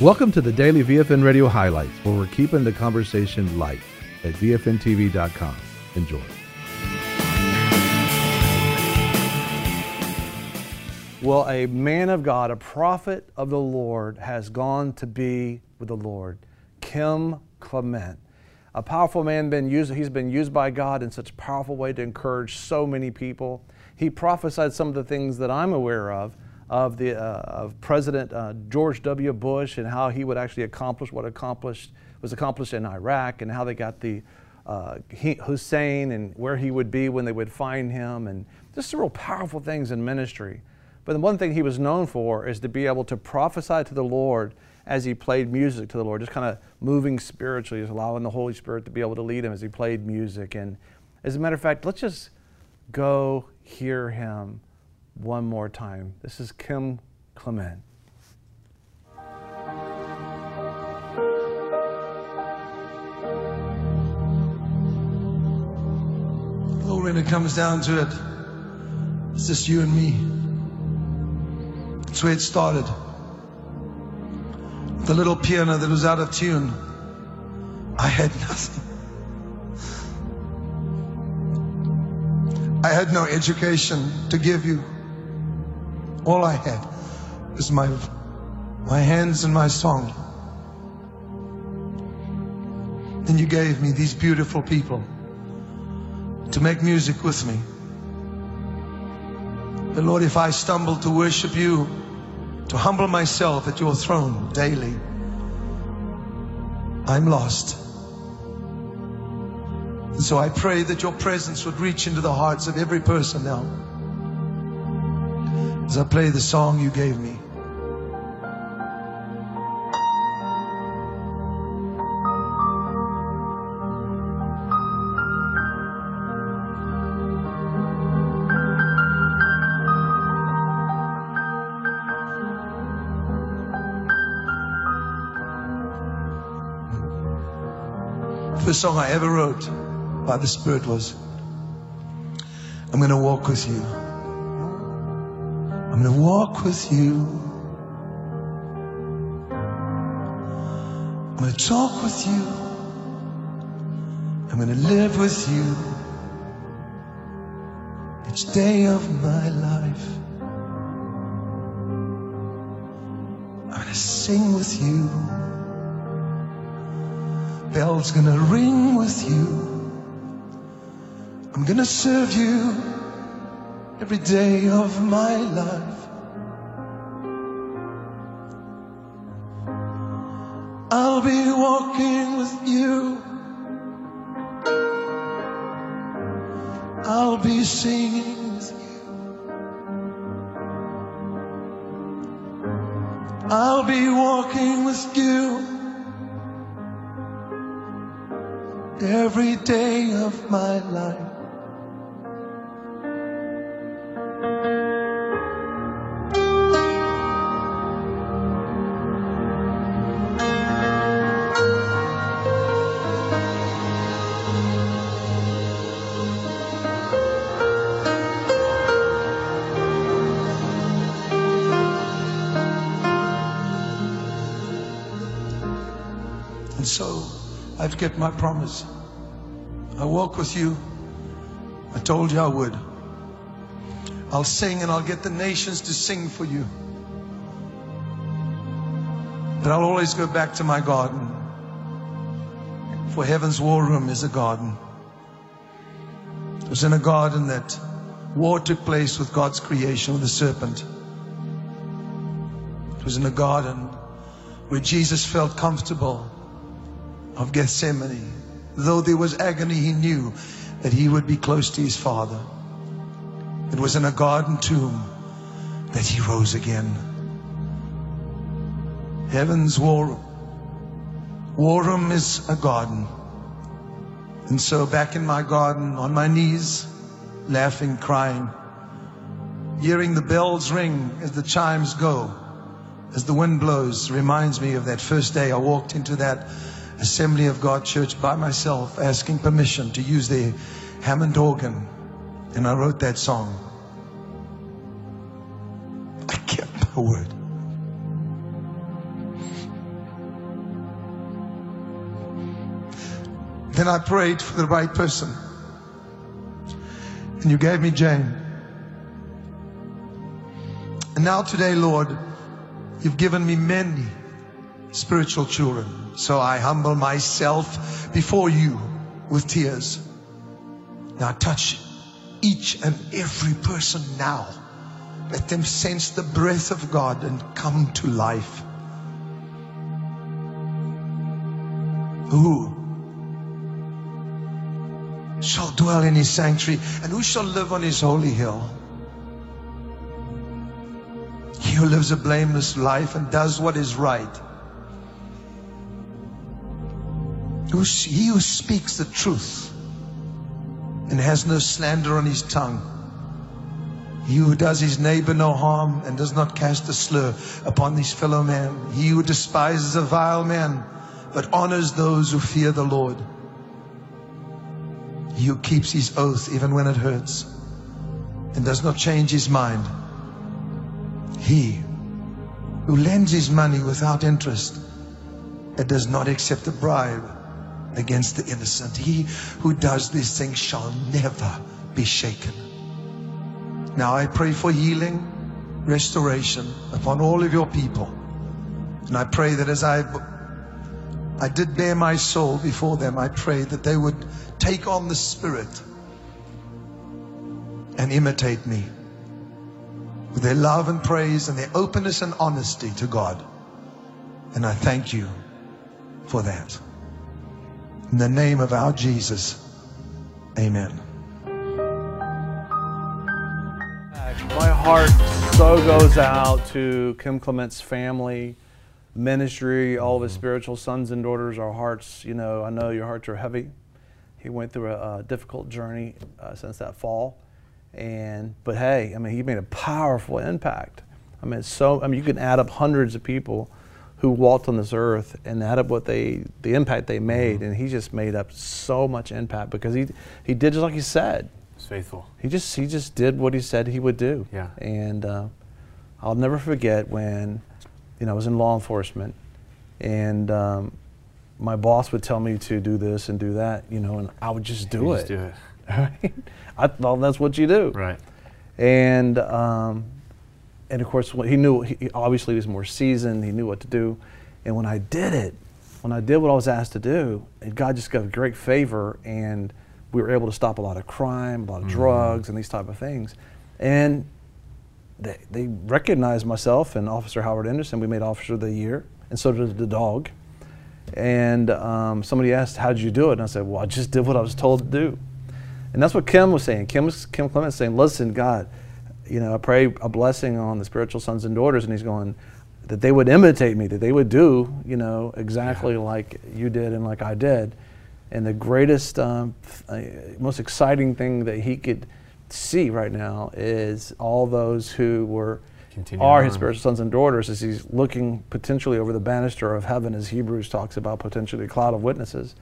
Welcome to the daily VFN Radio highlights, where we're keeping the conversation light at VFNTV.com. Enjoy. Well, a man of God, a prophet of the Lord, has gone to be with the Lord. Kim Clement. A powerful man, been used, he's been used by God in such a powerful way to encourage so many people. He prophesied some of the things that I'm aware of, of, the, uh, of President uh, George W. Bush and how he would actually accomplish what accomplished, was accomplished in Iraq and how they got the uh, Hussein and where he would be when they would find him and just some real powerful things in ministry. But the one thing he was known for is to be able to prophesy to the Lord as he played music to the Lord, just kind of moving spiritually, just allowing the Holy Spirit to be able to lead him as he played music. And as a matter of fact, let's just go hear him one more time. This is Kim Clement. Lord, when it comes down to it, it's just you and me. That's where it started. The little piano that was out of tune. I had nothing. I had no education to give you. All I had was my, my hands and my song. And you gave me these beautiful people to make music with me. But Lord, if I stumble to worship you, to humble myself at your throne daily, I'm lost. And so I pray that your presence would reach into the hearts of every person now. As I play the song you gave me. First song I ever wrote by the Spirit was, I'm going to walk with you. I'm going to walk with you. I'm going to talk with you. I'm going to live with you each day of my life. I'm going to sing with you. Bells gonna ring with you. I'm gonna serve you every day of my life. I'll be walking with you. I'll be singing with you. I'll be walking with you every day of my life. And so I've kept my promise. I walk with you. I told you I would. I'll sing and I'll get the nations to sing for you. But I'll always go back to my garden. For heaven's war room is a garden. It was in a garden that war took place with God's creation, with the serpent. It was in a garden where Jesus felt comfortable of Gethsemane. Though there was agony, he knew that he would be close to his Father. It was in a garden tomb that he rose again. Heaven's war. War room is a garden. And so back in my garden, on my knees, laughing, crying, hearing the bells ring as the chimes go, as the wind blows, reminds me of that first day I walked into that Assembly of God Church by myself asking permission to use their Hammond organ. And I wrote that song. I kept my word. Then I prayed for the right person. And you gave me Jane. And now today, Lord, you've given me many spiritual children. So I humble myself before you with tears. Now touch each and every person now. Let them sense the breath of God and come to life. Who shall dwell in his sanctuary and who shall live on his holy hill? He who lives a blameless life and does what is right. He who speaks the truth and has no slander on his tongue. He who does his neighbor no harm and does not cast a slur upon his fellow man. He who despises a vile man but honors those who fear the Lord. He who keeps his oath even when it hurts and does not change his mind. He who lends his money without interest and does not accept a bribe against the innocent. He who does these things shall never be shaken. Now I pray for healing, restoration upon all of your people. And I pray that as I I did bare my soul before them, I pray that they would take on the Spirit and imitate me with their love and praise and their openness and honesty to God. And I thank you for that. In the name of our Jesus, amen. My heart so goes out to Kim Clement's family, ministry, all of his spiritual sons and daughters. Our hearts, you know, I know your hearts are heavy. He went through a, a difficult journey uh, since that fall, and but hey, I mean, he made a powerful impact. I mean, so I mean, you can add up hundreds of people who walked on this earth and add up what they the impact they made mm-hmm. and he just made up so much impact because he he did just like he said. He's faithful. He just he just did what he said he would do. Yeah. And uh, I'll never forget when you know I was in law enforcement and um, my boss would tell me to do this and do that you know and I would just do you it. just do it. I thought that's what you do. Right. And um, and of course, he knew, he obviously he was more seasoned, he knew what to do. And when I did it, when I did what I was asked to do, God just got a great favor, and we were able to stop a lot of crime, a lot of mm-hmm. drugs, and these type of things. And they, they recognized myself and Officer Howard Anderson. We made Officer of the Year, and so did the dog. And um, somebody asked, "How did you do it?" And I said, "Well, I just did what I was told to do." And that's what Kim was saying. Kim was Kim Clement saying, "Listen, God." You know, I pray a blessing on the spiritual sons and daughters, and he's going, that they would imitate me, that they would do, you know, exactly yeah. like you did and like I did. And the greatest, um, uh, most exciting thing that he could see right now is all those who were Continue are on. his spiritual sons and daughters as he's looking potentially over the banister of heaven, as Hebrews talks about potentially a cloud of witnesses.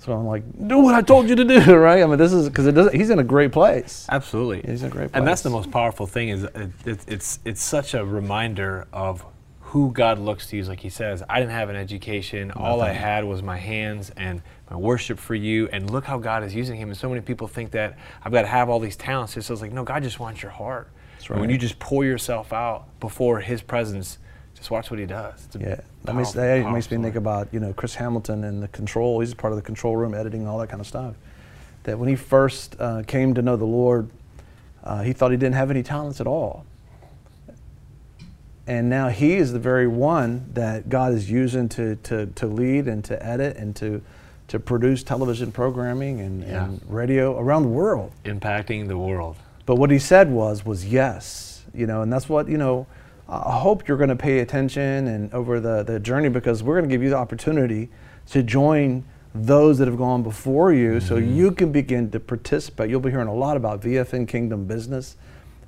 So I'm like, do what I told you to do, right? I mean, this is because it doesn't. He's in a great place. Absolutely, he's in a great place. And that's the most powerful thing is uh, it, it, it's it's such a reminder of who God looks to. Use. Like He says, I didn't have an education. Nothing. All I had was my hands and my worship for you. And look how God is using him. And so many people think that I've got to have all these talents. So it's like, no, God just wants your heart. Right. when you just pour yourself out before His presence just watch what he does. yeah, that makes, that makes me think about you know Chris Hamilton and the control. He's part of the control room, editing, all that kind of stuff. That when he first uh, came to know the Lord, uh, he thought he didn't have any talents at all. And now he is the very one that God is using to, to, to lead and to edit and to, to produce television programming and, yeah. and radio around the world. Impacting the world. But what he said was, was yes. You know, and that's what, you know, I hope you're going to pay attention and over the, the journey because we're going to give you the opportunity to join those that have gone before you mm-hmm. so you can begin to participate. You'll be hearing a lot about VFN Kingdom business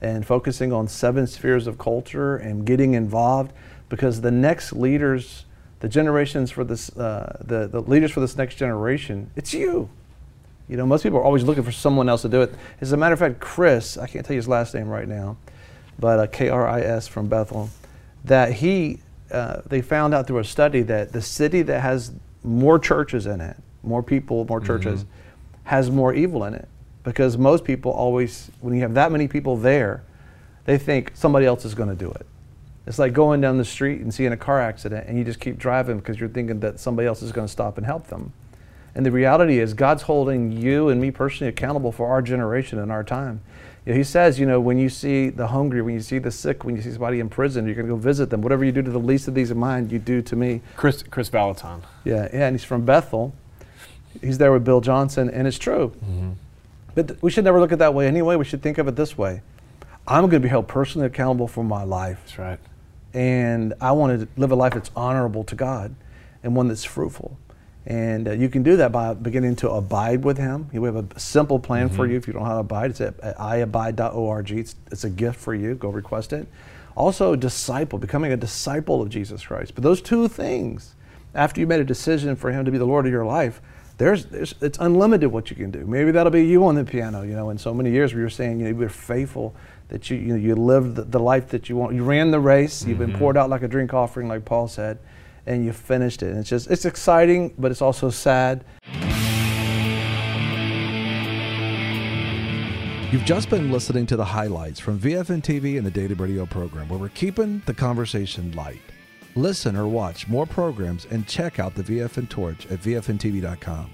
and focusing on seven spheres of culture and getting involved because the next leaders, the generations for this, uh, the, the leaders for this next generation, it's you. You know, most people are always looking for someone else to do it. As a matter of fact, Chris, I can't tell you his last name right now, but uh, KRIS from Bethel, that he, uh, they found out through a study that the city that has more churches in it more people, more churches, has more evil in it. Because most people always, when you have that many people there, they think somebody else is going to do it. It's like going down the street and seeing a car accident and you just keep driving because you're thinking that somebody else is going to stop and help them. And the reality is, God's holding you and me personally accountable for our generation and our time. You know, he says, you know, when you see the hungry, when you see the sick, when you see somebody in prison, you're going to go visit them. Whatever you do to the least of these of mine, you do to me. Chris Kris Vallotton. Yeah, yeah, and he's from Bethel. He's there with Bill Johnson, and it's true. Mm-hmm. But th- we should never look at it that way anyway. We should think of it this way I'm going to be held personally accountable for my life That's right. and I want to live a life that's honorable to God and one that's fruitful. And uh, you can do that by beginning to abide with Him. We have a simple plan for you if you don't know how to abide. It's at, iabide.org. It's, it's a gift for you. Go request it. Also, disciple, becoming a disciple of Jesus Christ. But those two things, after you made a decision for Him to be the Lord of your life, there's, there's it's unlimited what you can do. Maybe that'll be you on the piano. You know, in so many years, where you're saying you know, you're faithful that you you, know, you lived the, the life that you want. You ran the race. You've been poured out like a drink offering, like Paul said, and you finished it. And it's just it's exciting, but it's also sad. You've just been listening to the highlights from VFN TV and the Daily Radio program, where we're keeping the conversation light. Listen or watch more programs and check out the VFN Torch at VFNTV.com.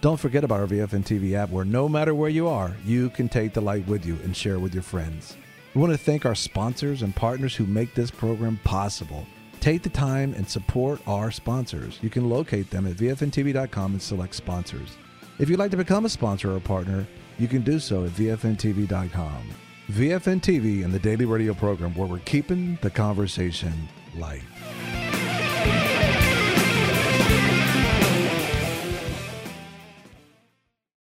Don't forget about our VFN TV app, where no matter where you are, you can take the light with you and share with your friends. We want to thank our sponsors and partners who make this program possible. Take the time and support our sponsors. You can locate them at VFNTV.com and select sponsors. If you'd like to become a sponsor or partner, you can do so at VFNTV.com. VFN TV and the daily radio program where we're keeping the conversation light.